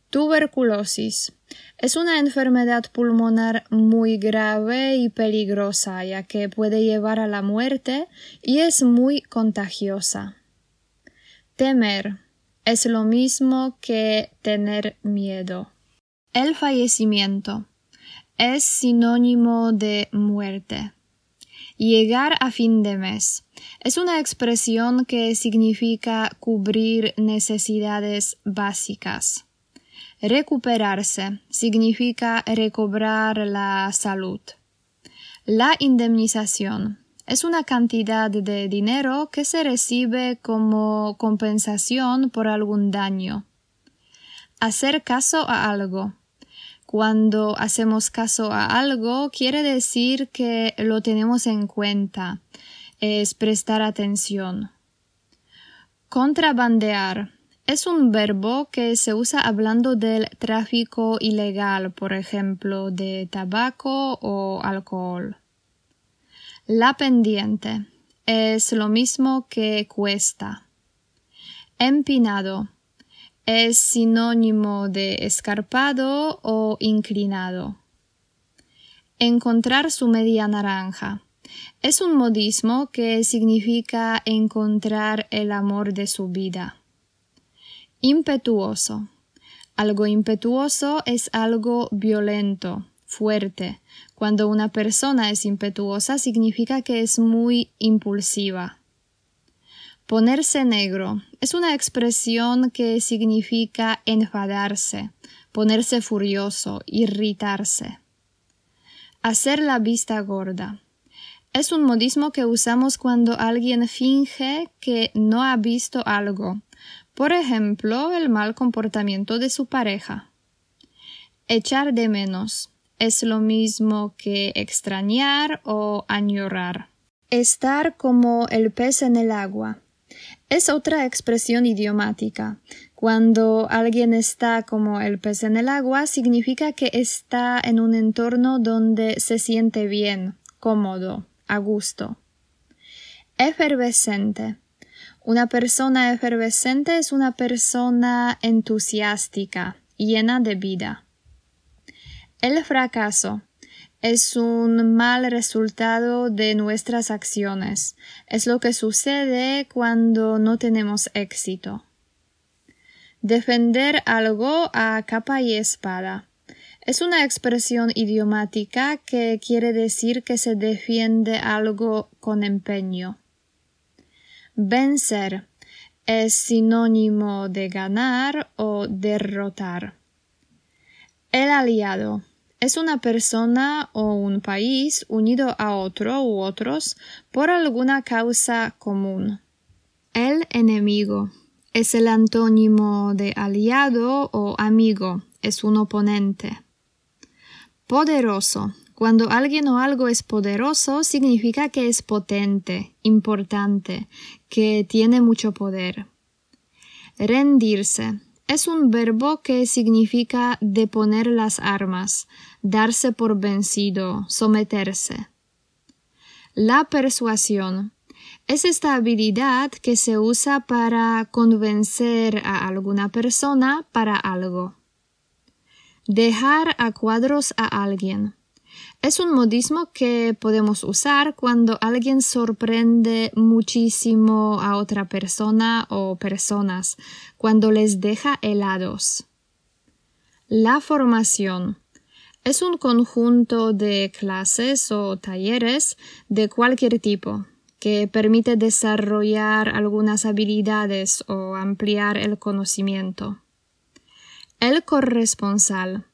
Tuberculosis es una enfermedad pulmonar muy grave y peligrosa, ya que puede llevar a la muerte y es muy contagiosa. Temer es lo mismo que tener miedo. El fallecimiento es sinónimo de muerte. Llegar a fin de mes es una expresión que significa cubrir necesidades básicas. Recuperarse significa recobrar la salud. La indemnización es una cantidad de dinero que se recibe como compensación por algún daño. Hacer caso a algo. Cuando hacemos caso a algo quiere decir que lo tenemos en cuenta, es prestar atención. Contrabandear es un verbo que se usa hablando del tráfico ilegal, por ejemplo, de tabaco o alcohol. La pendiente es lo mismo que cuesta. Empinado es sinónimo de escarpado o inclinado. Encontrar su media naranja. Es un modismo que significa encontrar el amor de su vida. Impetuoso. Algo impetuoso es algo violento, fuerte. Cuando una persona es impetuosa significa que es muy impulsiva. Ponerse negro es una expresión que significa enfadarse, ponerse furioso, irritarse. Hacer la vista gorda. Es un modismo que usamos cuando alguien finge que no ha visto algo, por ejemplo, el mal comportamiento de su pareja. Echar de menos es lo mismo que extrañar o añorar. Estar como el pez en el agua. Es otra expresión idiomática. Cuando alguien está como el pez en el agua, significa que está en un entorno donde se siente bien, cómodo, a gusto. Efervescente una persona efervescente es una persona entusiástica, llena de vida. El fracaso es un mal resultado de nuestras acciones. Es lo que sucede cuando no tenemos éxito. Defender algo a capa y espada. Es una expresión idiomática que quiere decir que se defiende algo con empeño. Vencer es sinónimo de ganar o derrotar. El aliado es una persona o un país unido a otro u otros por alguna causa común. El enemigo es el antónimo de aliado o amigo, es un oponente. Poderoso Cuando alguien o algo es poderoso, significa que es potente, importante, que tiene mucho poder. Rendirse es un verbo que significa deponer las armas, darse por vencido, someterse. La persuasión es esta habilidad que se usa para convencer a alguna persona para algo. Dejar a cuadros a alguien. Es un modismo que podemos usar cuando alguien sorprende muchísimo a otra persona o personas, cuando les deja helados. La formación es un conjunto de clases o talleres de cualquier tipo que permite desarrollar algunas habilidades o ampliar el conocimiento. El corresponsal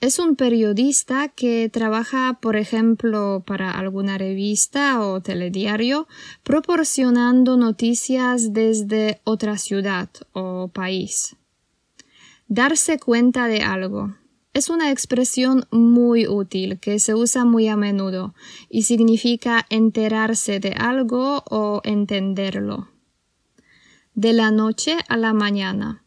es un periodista que trabaja, por ejemplo, para alguna revista o telediario, proporcionando noticias desde otra ciudad o país. Darse cuenta de algo. Es una expresión muy útil que se usa muy a menudo y significa enterarse de algo o entenderlo. De la noche a la mañana.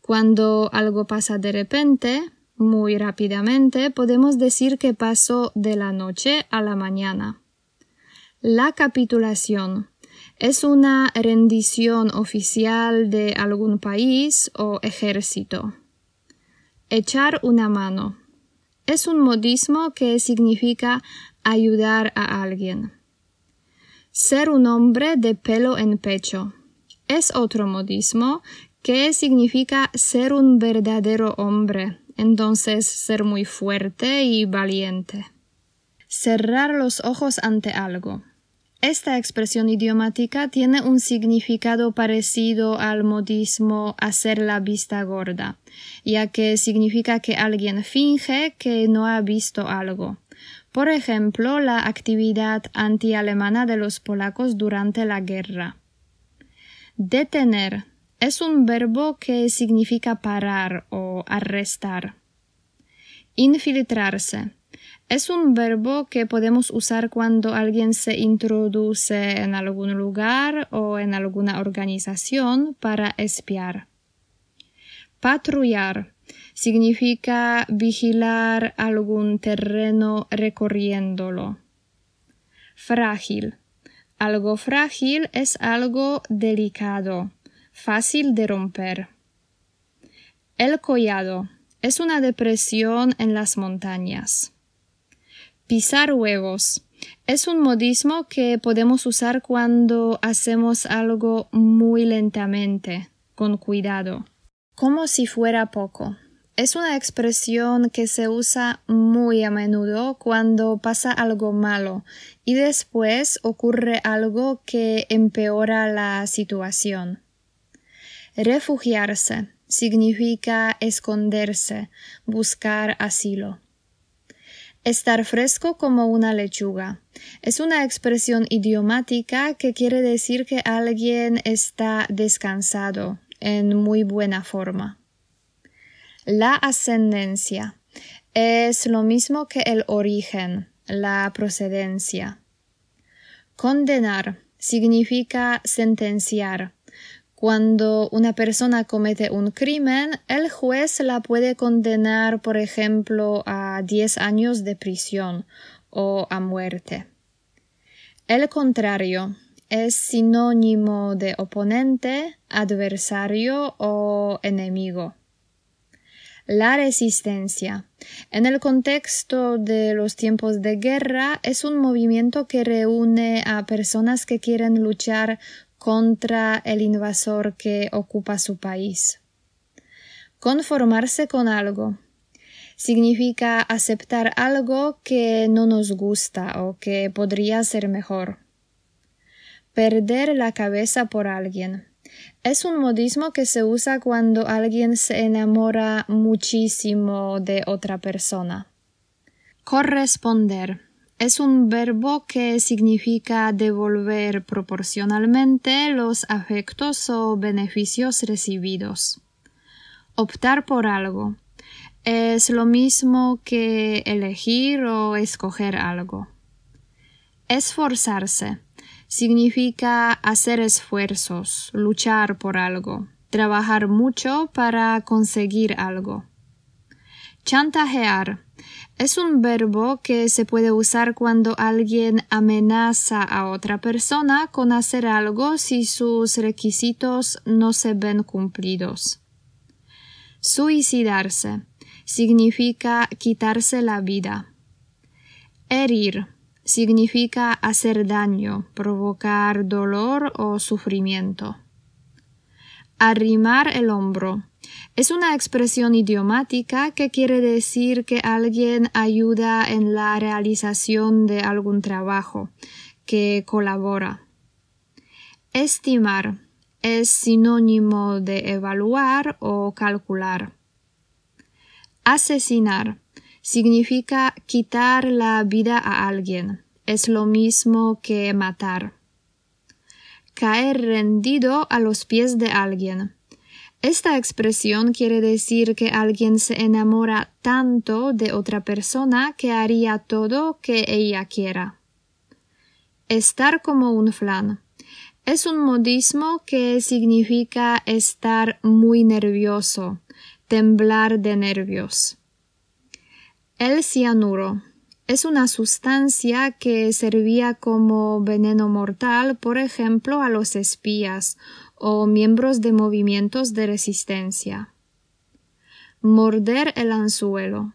Cuando algo pasa de repente, muy rápidamente podemos decir que pasó de la noche a la mañana. La capitulación es una rendición oficial de algún país o ejército. Echar una mano es un modismo que significa ayudar a alguien. Ser un hombre de pelo en pecho es otro modismo que significa ser un verdadero hombre entonces ser muy fuerte y valiente. Cerrar los ojos ante algo. Esta expresión idiomática tiene un significado parecido al modismo hacer la vista gorda, ya que significa que alguien finge que no ha visto algo. Por ejemplo, la actividad anti-alemana de los polacos durante la guerra. Detener es un verbo que significa parar o arrestar. Infiltrarse es un verbo que podemos usar cuando alguien se introduce en algún lugar o en alguna organización para espiar. Patrullar significa vigilar algún terreno recorriéndolo. Frágil. Algo frágil es algo delicado fácil de romper. El collado es una depresión en las montañas. Pisar huevos es un modismo que podemos usar cuando hacemos algo muy lentamente, con cuidado, como si fuera poco. Es una expresión que se usa muy a menudo cuando pasa algo malo y después ocurre algo que empeora la situación. Refugiarse significa esconderse, buscar asilo. Estar fresco como una lechuga. Es una expresión idiomática que quiere decir que alguien está descansado, en muy buena forma. La ascendencia es lo mismo que el origen, la procedencia. Condenar significa sentenciar, cuando una persona comete un crimen, el juez la puede condenar, por ejemplo, a 10 años de prisión o a muerte. El contrario es sinónimo de oponente, adversario o enemigo. La resistencia. En el contexto de los tiempos de guerra es un movimiento que reúne a personas que quieren luchar contra el invasor que ocupa su país. Conformarse con algo significa aceptar algo que no nos gusta o que podría ser mejor. Perder la cabeza por alguien. Es un modismo que se usa cuando alguien se enamora muchísimo de otra persona. Corresponder es un verbo que significa devolver proporcionalmente los afectos o beneficios recibidos. Optar por algo es lo mismo que elegir o escoger algo. Esforzarse significa hacer esfuerzos, luchar por algo, trabajar mucho para conseguir algo. Chantajear es un verbo que se puede usar cuando alguien amenaza a otra persona con hacer algo si sus requisitos no se ven cumplidos. Suicidarse significa quitarse la vida. Herir significa hacer daño, provocar dolor o sufrimiento. Arrimar el hombro es una expresión idiomática que quiere decir que alguien ayuda en la realización de algún trabajo, que colabora. Estimar es sinónimo de evaluar o calcular. Asesinar significa quitar la vida a alguien. Es lo mismo que matar. Caer rendido a los pies de alguien esta expresión quiere decir que alguien se enamora tanto de otra persona que haría todo que ella quiera. Estar como un flan. Es un modismo que significa estar muy nervioso, temblar de nervios. El cianuro es una sustancia que servía como veneno mortal, por ejemplo, a los espías o miembros de movimientos de resistencia. Morder el anzuelo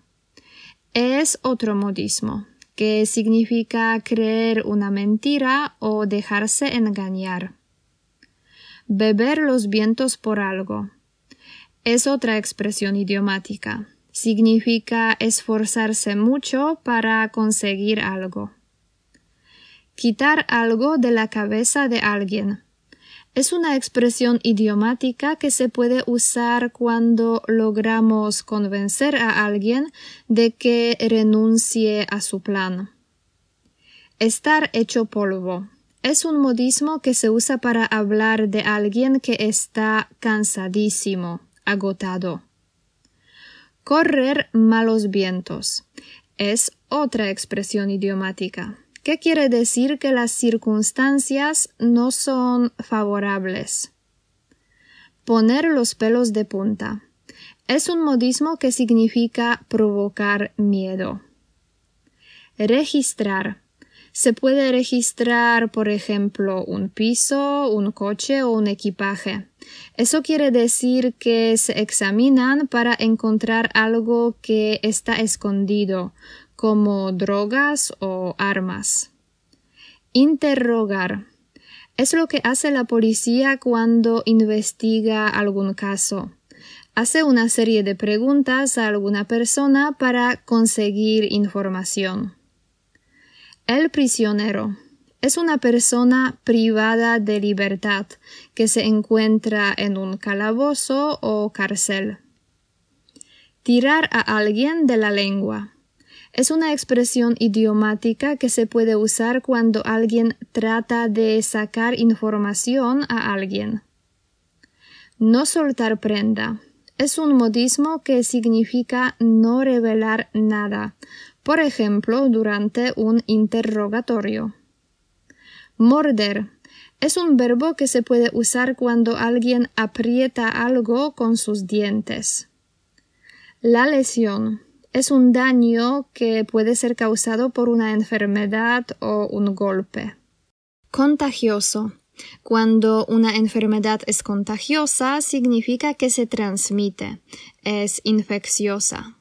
es otro modismo que significa creer una mentira o dejarse engañar. Beber los vientos por algo es otra expresión idiomática. Significa esforzarse mucho para conseguir algo. Quitar algo de la cabeza de alguien es una expresión idiomática que se puede usar cuando logramos convencer a alguien de que renuncie a su plan. Estar hecho polvo es un modismo que se usa para hablar de alguien que está cansadísimo, agotado. Correr malos vientos es otra expresión idiomática. ¿Qué quiere decir que las circunstancias no son favorables? Poner los pelos de punta. Es un modismo que significa provocar miedo. Registrar. Se puede registrar, por ejemplo, un piso, un coche o un equipaje. Eso quiere decir que se examinan para encontrar algo que está escondido, como drogas o armas. Interrogar es lo que hace la policía cuando investiga algún caso. Hace una serie de preguntas a alguna persona para conseguir información. El prisionero es una persona privada de libertad que se encuentra en un calabozo o cárcel. Tirar a alguien de la lengua es una expresión idiomática que se puede usar cuando alguien trata de sacar información a alguien. No soltar prenda. Es un modismo que significa no revelar nada, por ejemplo, durante un interrogatorio. Morder. Es un verbo que se puede usar cuando alguien aprieta algo con sus dientes. La lesión es un daño que puede ser causado por una enfermedad o un golpe. Contagioso. Cuando una enfermedad es contagiosa, significa que se transmite, es infecciosa.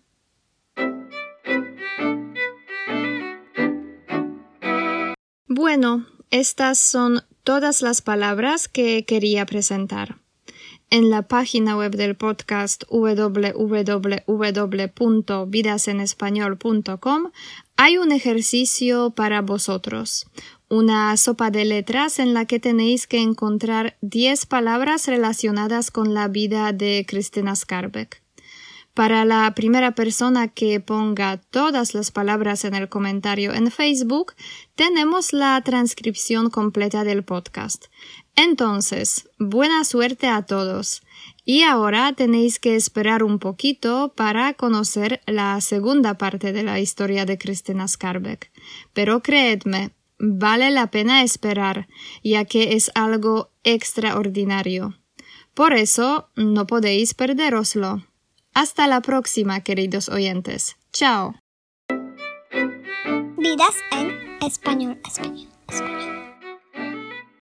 Bueno, estas son todas las palabras que quería presentar en la página web del podcast www.vidasenespañol.com hay un ejercicio para vosotros, una sopa de letras en la que tenéis que encontrar 10 palabras relacionadas con la vida de Cristina Skarbek. Para la primera persona que ponga todas las palabras en el comentario en Facebook, tenemos la transcripción completa del podcast. Entonces, buena suerte a todos. Y ahora tenéis que esperar un poquito para conocer la segunda parte de la historia de Cristina Skarbek. Pero creedme, vale la pena esperar, ya que es algo extraordinario. Por eso no podéis perderoslo. Hasta la próxima, queridos oyentes. Chao. Vidas en español.